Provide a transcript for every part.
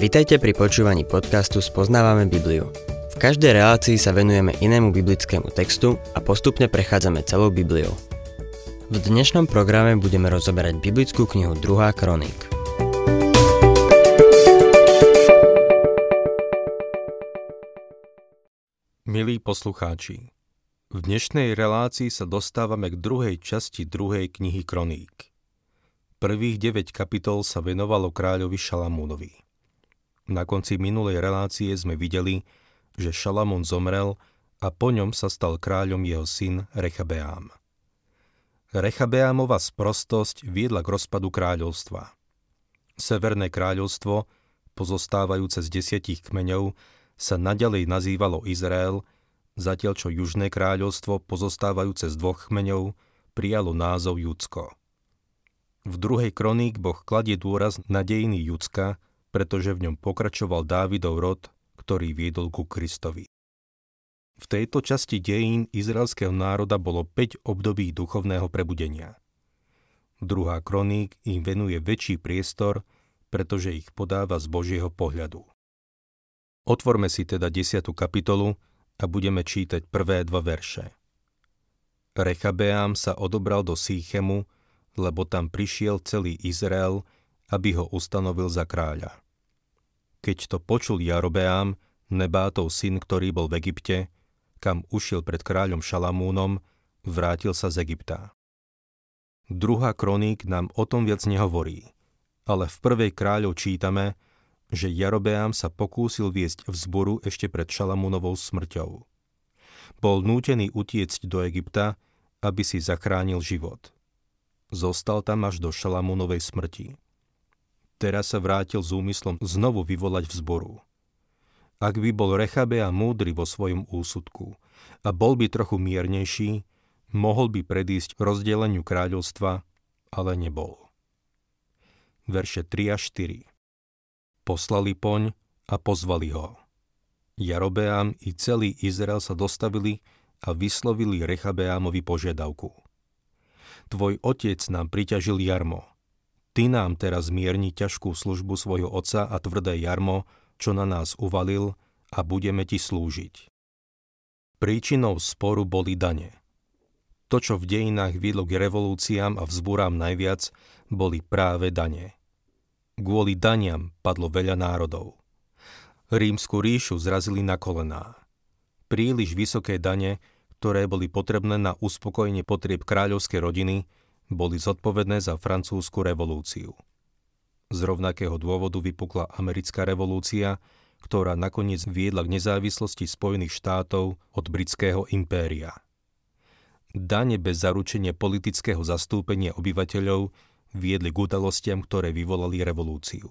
Vitajte pri počúvaní podcastu Spoznávame Bibliu. V každej relácii sa venujeme inému biblickému textu a postupne prechádzame celou Bibliou. V dnešnom programe budeme rozoberať biblickú knihu 2. kroník. Milí poslucháči, v dnešnej relácii sa dostávame k druhej časti druhej knihy Kroník. Prvých 9 kapitol sa venovalo kráľovi Šalamúnovi. Na konci minulej relácie sme videli, že Šalamún zomrel a po ňom sa stal kráľom jeho syn Rechabeám. Rechabeámova sprostosť viedla k rozpadu kráľovstva. Severné kráľovstvo, pozostávajúce z desiatich kmeňov, sa nadalej nazývalo Izrael, zatiaľ čo južné kráľovstvo, pozostávajúce z dvoch kmeňov, prijalo názov Judsko. V druhej kroník Boh kladie dôraz na dejiny Judska, pretože v ňom pokračoval Dávidov rod, ktorý viedol ku Kristovi. V tejto časti dejín izraelského národa bolo 5 období duchovného prebudenia. Druhá kroník im venuje väčší priestor, pretože ich podáva z Božieho pohľadu. Otvorme si teda 10. kapitolu a budeme čítať prvé dva verše. Rechabeám sa odobral do Sýchemu, lebo tam prišiel celý Izrael, aby ho ustanovil za kráľa. Keď to počul Jarobeám, Nebátov syn, ktorý bol v Egypte, kam ušiel pred kráľom Šalamúnom, vrátil sa z Egypta. Druhá kroník nám o tom viac nehovorí, ale v prvej kráľov čítame, že Jarobeám sa pokúsil viesť vzboru ešte pred Šalamúnovou smrťou. Bol nútený utiecť do Egypta, aby si zachránil život. Zostal tam až do Šalamúnovej smrti. Teraz sa vrátil s úmyslom znovu vyvolať vzboru. Ak by bol Rechabea múdry vo svojom úsudku a bol by trochu miernejší, mohol by predísť rozdeleniu kráľovstva, ale nebol. Verše 3 a 4 Poslali poň a pozvali ho. Jarobeám i celý Izrael sa dostavili a vyslovili Rechabeámovi požiadavku – Tvoj otec nám priťažil jarmo. Ty nám teraz mierni ťažkú službu svojho otca a tvrdé jarmo, čo na nás uvalil a budeme ti slúžiť. Príčinou sporu boli dane. To, čo v dejinách viedlo k revolúciám a vzbúrám najviac, boli práve dane. Kvôli daniam padlo veľa národov. Rímsku ríšu zrazili na kolená. Príliš vysoké dane ktoré boli potrebné na uspokojenie potrieb kráľovskej rodiny, boli zodpovedné za francúzsku revolúciu. Z rovnakého dôvodu vypukla americká revolúcia, ktorá nakoniec viedla k nezávislosti Spojených štátov od britského impéria. Dane bez zaručenia politického zastúpenia obyvateľov viedli k udalostiam, ktoré vyvolali revolúciu.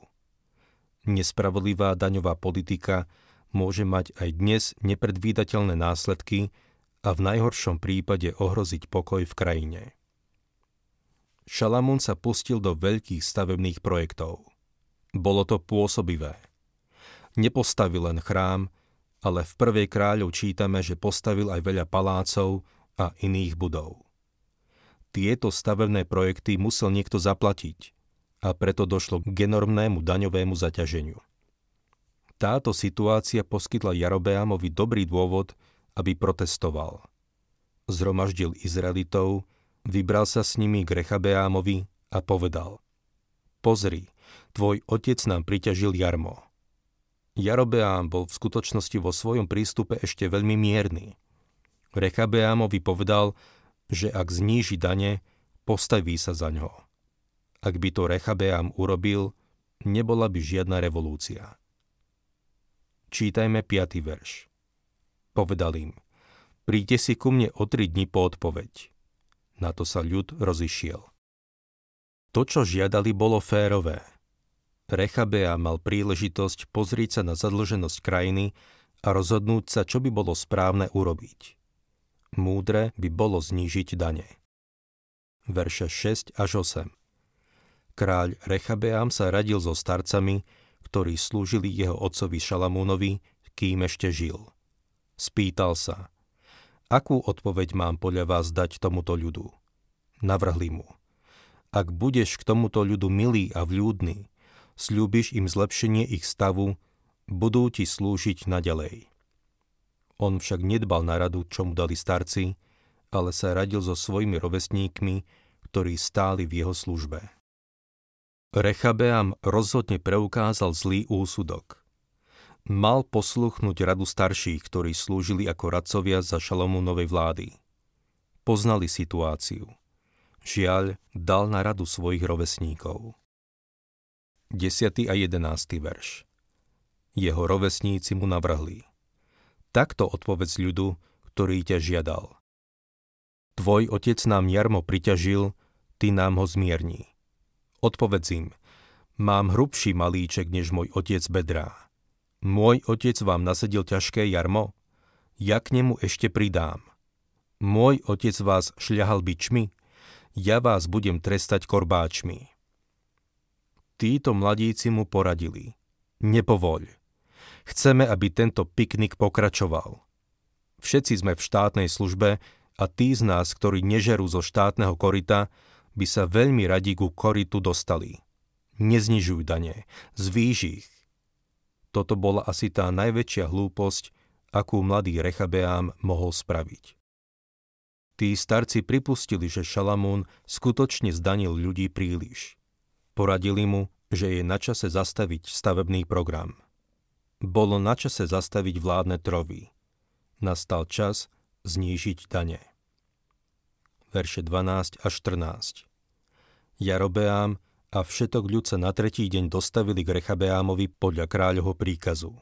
Nespravodlivá daňová politika môže mať aj dnes nepredvídateľné následky, a v najhoršom prípade ohroziť pokoj v krajine. Šalamún sa pustil do veľkých stavebných projektov. Bolo to pôsobivé. Nepostavil len chrám, ale v prvej kráľov čítame, že postavil aj veľa palácov a iných budov. Tieto stavebné projekty musel niekto zaplatiť a preto došlo k enormnému daňovému zaťaženiu. Táto situácia poskytla Jarobeamovi dobrý dôvod, aby protestoval. Zhromaždil Izraelitov, vybral sa s nimi k Rechabeámovi a povedal Pozri, tvoj otec nám priťažil jarmo. Jarobeám bol v skutočnosti vo svojom prístupe ešte veľmi mierny. Rechabeámovi povedal, že ak zníži dane, postaví sa za ňo. Ak by to Rechabeám urobil, nebola by žiadna revolúcia. Čítajme 5. verš. Povedal im, príďte si ku mne o tri dni po odpoveď. Na to sa ľud rozišiel. To, čo žiadali, bolo férové. Rechabea mal príležitosť pozrieť sa na zadlženosť krajiny a rozhodnúť sa, čo by bolo správne urobiť. Múdre by bolo znížiť dane. Verše 6 až 8 Kráľ Rechabeám sa radil so starcami, ktorí slúžili jeho otcovi Šalamúnovi, kým ešte žil – Spýtal sa, akú odpoveď mám podľa vás dať tomuto ľudu? Navrhli mu, ak budeš k tomuto ľudu milý a vľúdny, slúbiš im zlepšenie ich stavu, budú ti slúžiť naďalej. On však nedbal na radu, čo mu dali starci, ale sa radil so svojimi rovesníkmi, ktorí stáli v jeho službe. Rechabeam rozhodne preukázal zlý úsudok. Mal posluchnúť radu starších, ktorí slúžili ako radcovia za Šalomúnovej vlády. Poznali situáciu. Žiaľ, dal na radu svojich rovesníkov. 10. a 11. verš Jeho rovesníci mu navrhli. Takto odpovedz ľudu, ktorý ťa žiadal. Tvoj otec nám jarmo priťažil, ty nám ho zmierni. Odpovedz im, mám hrubší malíček než môj otec bedrá. Môj otec vám nasedil ťažké jarmo? Ja k nemu ešte pridám. Môj otec vás šľahal bičmi? Ja vás budem trestať korbáčmi. Títo mladíci mu poradili. Nepovoľ. Chceme, aby tento piknik pokračoval. Všetci sme v štátnej službe a tí z nás, ktorí nežerú zo štátneho korita, by sa veľmi radi ku koritu dostali. Neznižuj dane, zvýš ich. Toto bola asi tá najväčšia hlúposť, akú mladý Rechabeám mohol spraviť. Tí starci pripustili, že Šalamún skutočne zdanil ľudí príliš. Poradili mu, že je na čase zastaviť stavebný program. Bolo na čase zastaviť vládne trovy. Nastal čas znížiť dane. Verše 12 až 14 Jarobeám a všetok ľud sa na tretí deň dostavili k Rechabeámovi podľa kráľovho príkazu.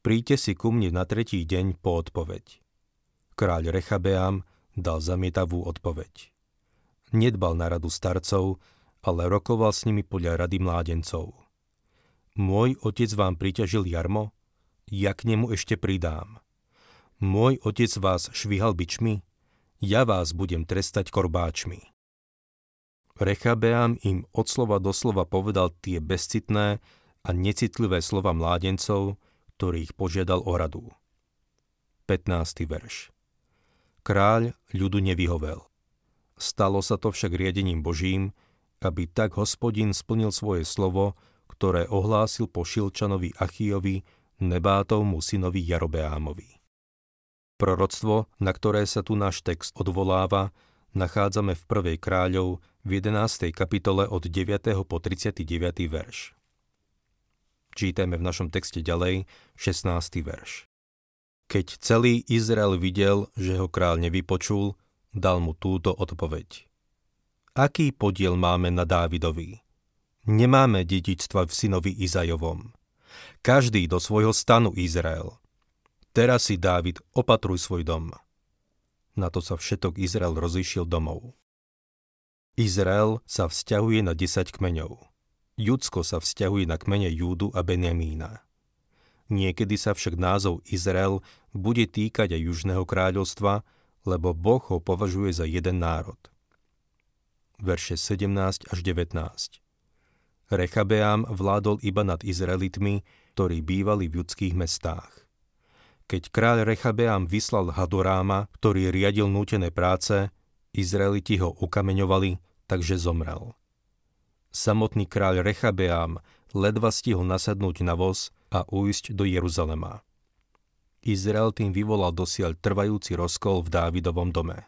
Príďte si ku mne na tretí deň po odpoveď. Kráľ Rechabeám dal zamietavú odpoveď. Nedbal na radu starcov, ale rokoval s nimi podľa rady mládencov. Môj otec vám priťažil jarmo? Ja k nemu ešte pridám. Môj otec vás švihal bičmi? Ja vás budem trestať korbáčmi. Rechabeam im od slova do slova povedal tie bezcitné a necitlivé slova mládencov, ktorých požiadal o radu. 15. verš Kráľ ľudu nevyhovel. Stalo sa to však riedením Božím, aby tak hospodin splnil svoje slovo, ktoré ohlásil po Šilčanovi Achiovi, Nebátovmu synovi Jarobeámovi. Proroctvo, na ktoré sa tu náš text odvoláva, nachádzame v 1. kráľov v 11. kapitole od 9. po 39. verš. Čítame v našom texte ďalej 16. verš. Keď celý Izrael videl, že ho kráľ nevypočul, dal mu túto odpoveď. Aký podiel máme na Dávidovi? Nemáme dedičstva v synovi Izajovom. Každý do svojho stanu Izrael. Teraz si, Dávid, opatruj svoj dom. Na to sa všetok Izrael rozišiel domov. Izrael sa vzťahuje na 10 kmeňov. Judsko sa vzťahuje na kmene Júdu a Benjamína. Niekedy sa však názov Izrael bude týkať aj Južného kráľovstva, lebo Boh ho považuje za jeden národ. Verše 17 až 19 Rechabeám vládol iba nad Izraelitmi, ktorí bývali v judských mestách. Keď kráľ Rechabeám vyslal Hadoráma, ktorý riadil nútené práce, Izraeliti ho ukameňovali, takže zomrel. Samotný kráľ Rechabeám ledva stihol nasadnúť na voz a ujsť do Jeruzalema. Izrael tým vyvolal dosiaľ trvajúci rozkol v Dávidovom dome.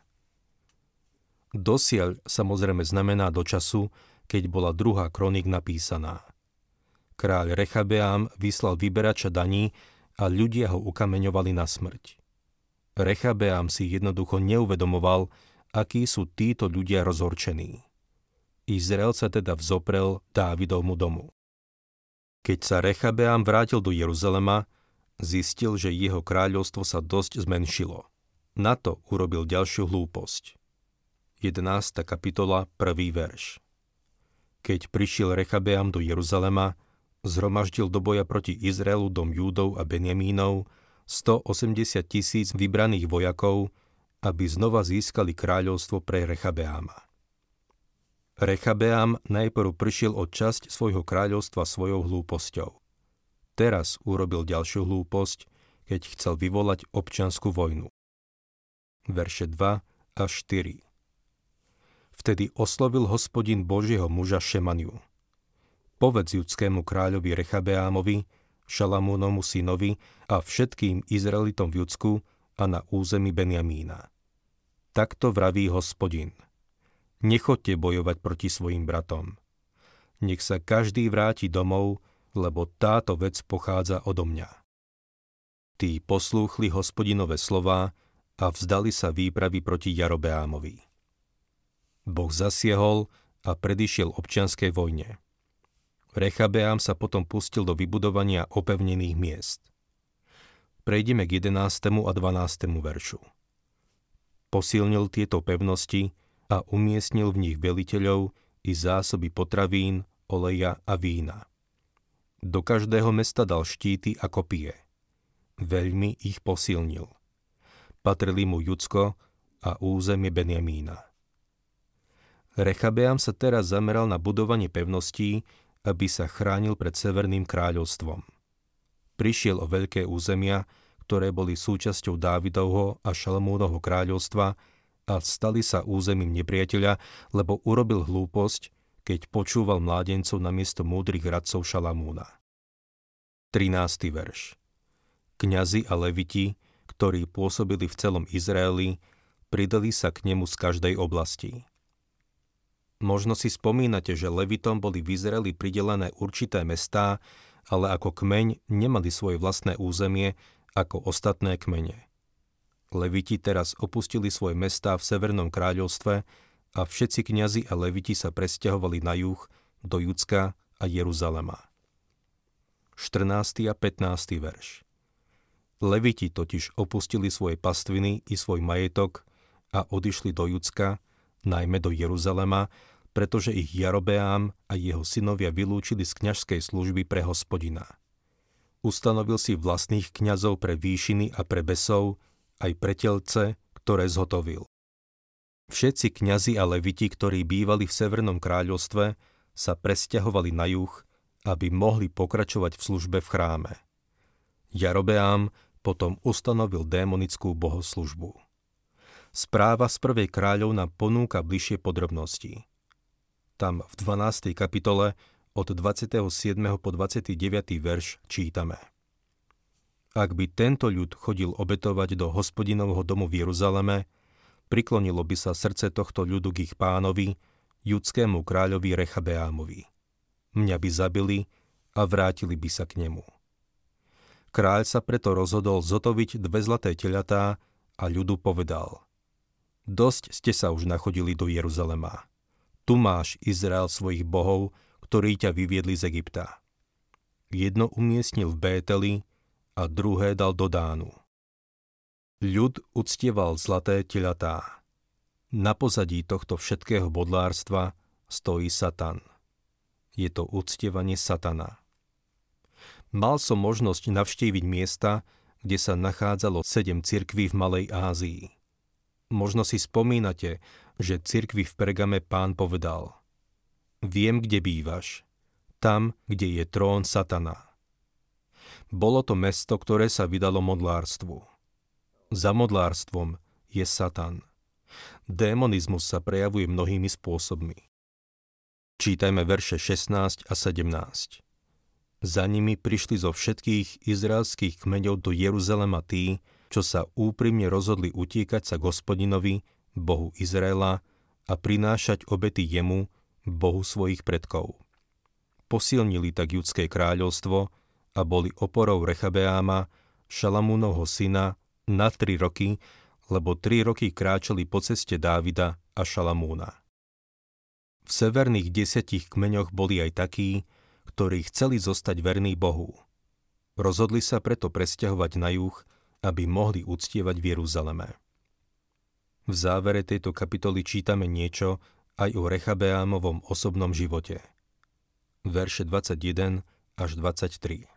Dosiaľ samozrejme znamená do času, keď bola druhá kronik napísaná. Kráľ Rechabeám vyslal vyberača daní a ľudia ho ukameňovali na smrť. Rechabeám si jednoducho neuvedomoval, akí sú títo ľudia rozhorčení. Izrael sa teda vzoprel Dávidovmu domu. Keď sa Rechabeám vrátil do Jeruzalema, zistil, že jeho kráľovstvo sa dosť zmenšilo. Na to urobil ďalšiu hlúposť. 11. kapitola, 1. verš. Keď prišiel Rechabeám do Jeruzalema, zhromaždil do boja proti Izraelu dom Júdov a Benjamínov 180 tisíc vybraných vojakov, aby znova získali kráľovstvo pre Rechabeáma. Rechabeam najprv prišiel o časť svojho kráľovstva svojou hlúposťou. Teraz urobil ďalšiu hlúposť, keď chcel vyvolať občianskú vojnu. Verše 2 až 4 Vtedy oslovil hospodin Božieho muža Šemaniu. Povedz judskému kráľovi Rechabeámovi, Šalamúnomu synovi a všetkým Izraelitom v Judsku a na území Benjamína. Takto vraví hospodin. Nechoďte bojovať proti svojim bratom. Nech sa každý vráti domov, lebo táto vec pochádza odo mňa. Tí poslúchli hospodinové slová a vzdali sa výpravy proti Jarobeámovi. Boh zasiehol a predišiel občianskej vojne. Rechabeám sa potom pustil do vybudovania opevnených miest. Prejdeme k 11. a 12. veršu. Posilnil tieto pevnosti a umiestnil v nich veliteľov i zásoby potravín, oleja a vína. Do každého mesta dal štíty a kopie. Veľmi ich posilnil. Patrili mu Judsko a územie Benjamína. Rechabeam sa teraz zameral na budovanie pevností aby sa chránil pred Severným kráľovstvom. Prišiel o veľké územia, ktoré boli súčasťou Dávidovho a Šalmúnovho kráľovstva a stali sa územím nepriateľa, lebo urobil hlúposť, keď počúval mládencov na miesto múdrych radcov Šalamúna. 13. verš Kňazi a leviti, ktorí pôsobili v celom Izraeli, pridali sa k nemu z každej oblasti. Možno si spomínate, že Levitom boli v pridelené určité mestá, ale ako kmeň nemali svoje vlastné územie ako ostatné kmene. Leviti teraz opustili svoje mestá v Severnom kráľovstve a všetci kňazi a leviti sa presťahovali na juh do Judska a Jeruzalema. 14. a 15. verš Leviti totiž opustili svoje pastviny i svoj majetok a odišli do Judska, najmä do Jeruzalema, pretože ich Jarobeám a jeho synovia vylúčili z kňažskej služby pre hospodina. Ustanovil si vlastných kňazov pre výšiny a pre besov, aj pre telce, ktoré zhotovil. Všetci kňazi a leviti, ktorí bývali v Severnom kráľovstve, sa presťahovali na juh, aby mohli pokračovať v službe v chráme. Jarobeám potom ustanovil démonickú bohoslužbu. Správa z prvej kráľov nám ponúka bližšie podrobnosti. Tam v 12. kapitole od 27. po 29. verš čítame. Ak by tento ľud chodil obetovať do hospodinovho domu v Jeruzaleme, priklonilo by sa srdce tohto ľudu k ich pánovi, judskému kráľovi Rechabeámovi. Mňa by zabili a vrátili by sa k nemu. Kráľ sa preto rozhodol zotoviť dve zlaté teľatá a ľudu povedal Dosť ste sa už nachodili do Jeruzalema tu máš, Izrael, svojich bohov, ktorí ťa vyviedli z Egypta. Jedno umiestnil v Bételi a druhé dal do Dánu. Ľud uctieval zlaté telatá. Na pozadí tohto všetkého bodlárstva stojí Satan. Je to uctievanie Satana. Mal som možnosť navštíviť miesta, kde sa nachádzalo sedem cirkví v Malej Ázii. Možno si spomínate, že cirkvi v Pergame pán povedal Viem, kde bývaš, tam, kde je trón satana. Bolo to mesto, ktoré sa vydalo modlárstvu. Za modlárstvom je Satan. Démonizmus sa prejavuje mnohými spôsobmi. Čítajme verše 16 a 17. Za nimi prišli zo všetkých izraelských kmeňov do Jeruzalema tí, čo sa úprimne rozhodli utiekať sa gospodinovi, Bohu Izraela a prinášať obety jemu, Bohu svojich predkov. Posilnili tak judské kráľovstvo a boli oporou Rechabeáma, Šalamúnovho syna, na tri roky, lebo tri roky kráčali po ceste Dávida a Šalamúna. V severných desiatich kmeňoch boli aj takí, ktorí chceli zostať verní Bohu. Rozhodli sa preto presťahovať na juh, aby mohli uctievať v Jeruzaleme. V závere tejto kapitoly čítame niečo aj o Rechabeámovom osobnom živote. Verše 21 až 23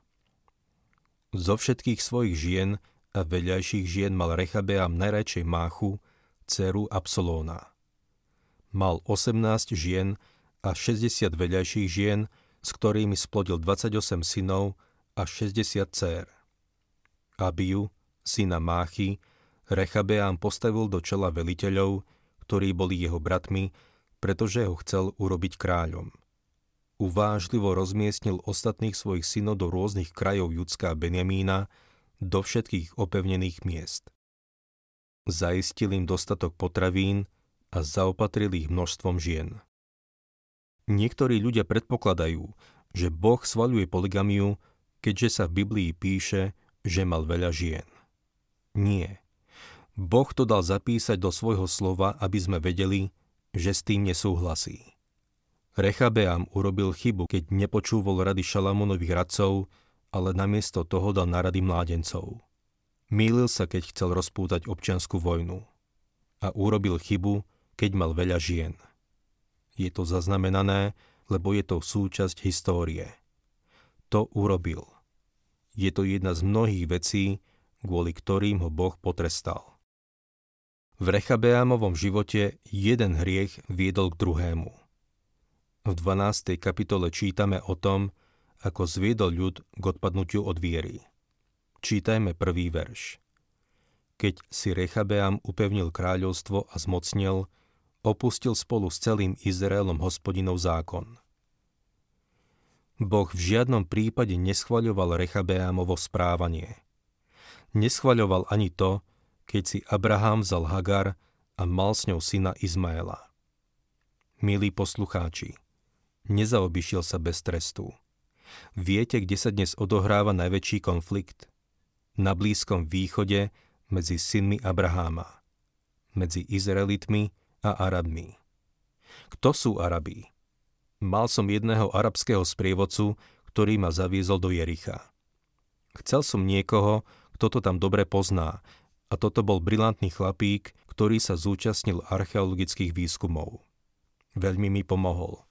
Zo všetkých svojich žien a veľajších žien mal Rechabeám najradšej Máchu, dceru Absolóna. Mal 18 žien a 60 veľajších žien, s ktorými splodil 28 synov a 60 dcer. Abiu, syna Máchy, Rechabeám postavil do čela veliteľov, ktorí boli jeho bratmi, pretože ho chcel urobiť kráľom. uvážlivo rozmiestnil ostatných svojich synov do rôznych krajov Judská a Benjamína, do všetkých opevnených miest. Zaistil im dostatok potravín a zaopatril ich množstvom žien. Niektorí ľudia predpokladajú, že Boh svaľuje poligamiu, keďže sa v Biblii píše, že mal veľa žien. Nie. Boh to dal zapísať do svojho slova, aby sme vedeli, že s tým nesúhlasí. Rechabeam urobil chybu, keď nepočúval rady Šalamúnových radcov, ale namiesto toho dal na rady mládencov. Mýlil sa, keď chcel rozpútať občianskú vojnu. A urobil chybu, keď mal veľa žien. Je to zaznamenané, lebo je to súčasť histórie. To urobil. Je to jedna z mnohých vecí, kvôli ktorým ho Boh potrestal. V Rechabeamovom živote jeden hriech viedol k druhému. V 12. kapitole čítame o tom, ako zviedol ľud k odpadnutiu od viery. Čítajme prvý verš. Keď si Rechabeam upevnil kráľovstvo a zmocnil, opustil spolu s celým Izraelom hospodinov zákon. Boh v žiadnom prípade neschvaľoval Rechabeamovo správanie. Neschvaľoval ani to, keď si Abraham vzal Hagar a mal s ňou syna Izmaela. Milí poslucháči, nezaobišiel sa bez trestu. Viete, kde sa dnes odohráva najväčší konflikt? Na Blízkom východe medzi synmi Abraháma, medzi Izraelitmi a Arabmi. Kto sú Arabí? Mal som jedného arabského sprievodcu, ktorý ma zaviezol do Jericha. Chcel som niekoho, kto to tam dobre pozná, a toto bol brilantný chlapík, ktorý sa zúčastnil archeologických výskumov. Veľmi mi pomohol.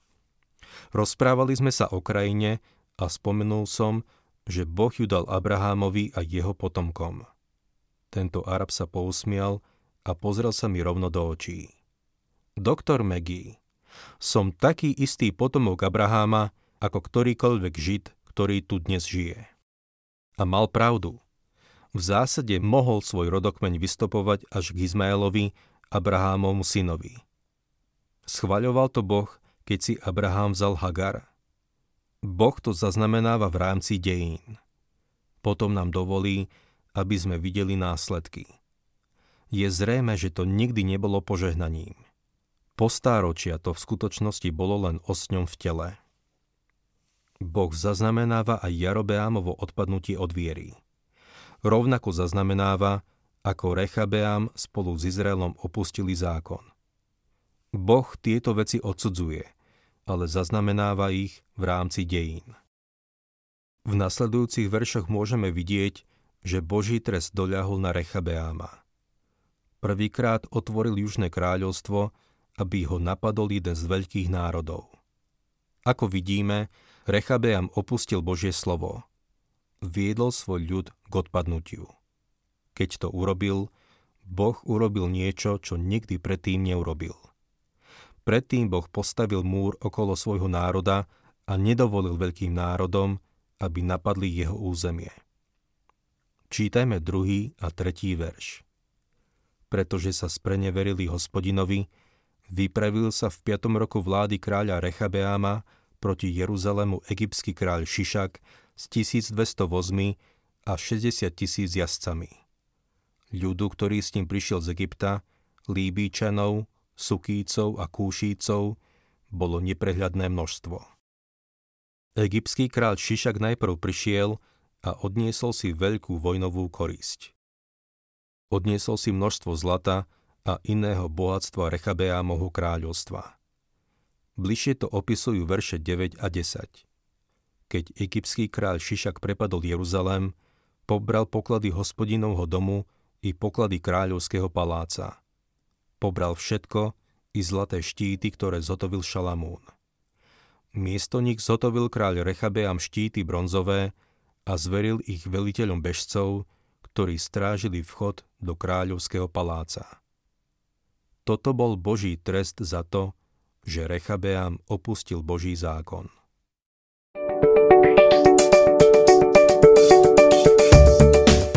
Rozprávali sme sa o krajine a spomenul som, že Boh ju dal Abrahámovi a jeho potomkom. Tento Arab sa pousmial a pozrel sa mi rovno do očí. Doktor Maggie, som taký istý potomok Abraháma, ako ktorýkoľvek žid, ktorý tu dnes žije. A mal pravdu. V zásade mohol svoj rodokmeň vystopovať až k Izmaelovi, Abrahámovmu synovi. Schvaľoval to Boh keď si Abraham vzal Hagar? Boh to zaznamenáva v rámci dejín. Potom nám dovolí, aby sme videli následky. Je zrejme, že to nikdy nebolo požehnaním. Po stáročia to v skutočnosti bolo len osňom v tele. Boh zaznamenáva aj Jarobeámovo odpadnutie od viery. Rovnako zaznamenáva, ako Rechabeám spolu s Izraelom opustili zákon. Boh tieto veci odsudzuje, ale zaznamenáva ich v rámci dejín. V nasledujúcich veršoch môžeme vidieť, že Boží trest doľahol na Rechabeáma. Prvýkrát otvoril Južné kráľovstvo, aby ho napadol jeden z veľkých národov. Ako vidíme, Rechabeam opustil Božie slovo. Viedol svoj ľud k odpadnutiu. Keď to urobil, Boh urobil niečo, čo nikdy predtým neurobil – Predtým Boh postavil múr okolo svojho národa a nedovolil veľkým národom, aby napadli jeho územie. Čítajme druhý a tretí verš. Pretože sa spreneverili hospodinovi, vypravil sa v 5. roku vlády kráľa Rechabeáma proti Jeruzalému egyptský kráľ Šišak s 1200 vozmi a 60 tisíc jazdcami. Ľudu, ktorý s ním prišiel z Egypta, Líbíčanov, Sukícov a Kúšícov bolo neprehľadné množstvo. Egyptský kráľ Šišak najprv prišiel a odniesol si veľkú vojnovú korisť. Odniesol si množstvo zlata a iného bohatstva Rechabeámovho kráľovstva. Bližšie to opisujú verše 9 a 10. Keď egyptský kráľ Šišak prepadol Jeruzalém, pobral poklady hospodinovho domu i poklady kráľovského paláca – Pobral všetko, i zlaté štíty, ktoré zotovil Šalamún. Miestnik zotovil kráľ Rechabeam štíty bronzové a zveril ich veliteľom bežcov, ktorí strážili vchod do kráľovského paláca. Toto bol Boží trest za to, že Rechabeam opustil Boží zákon.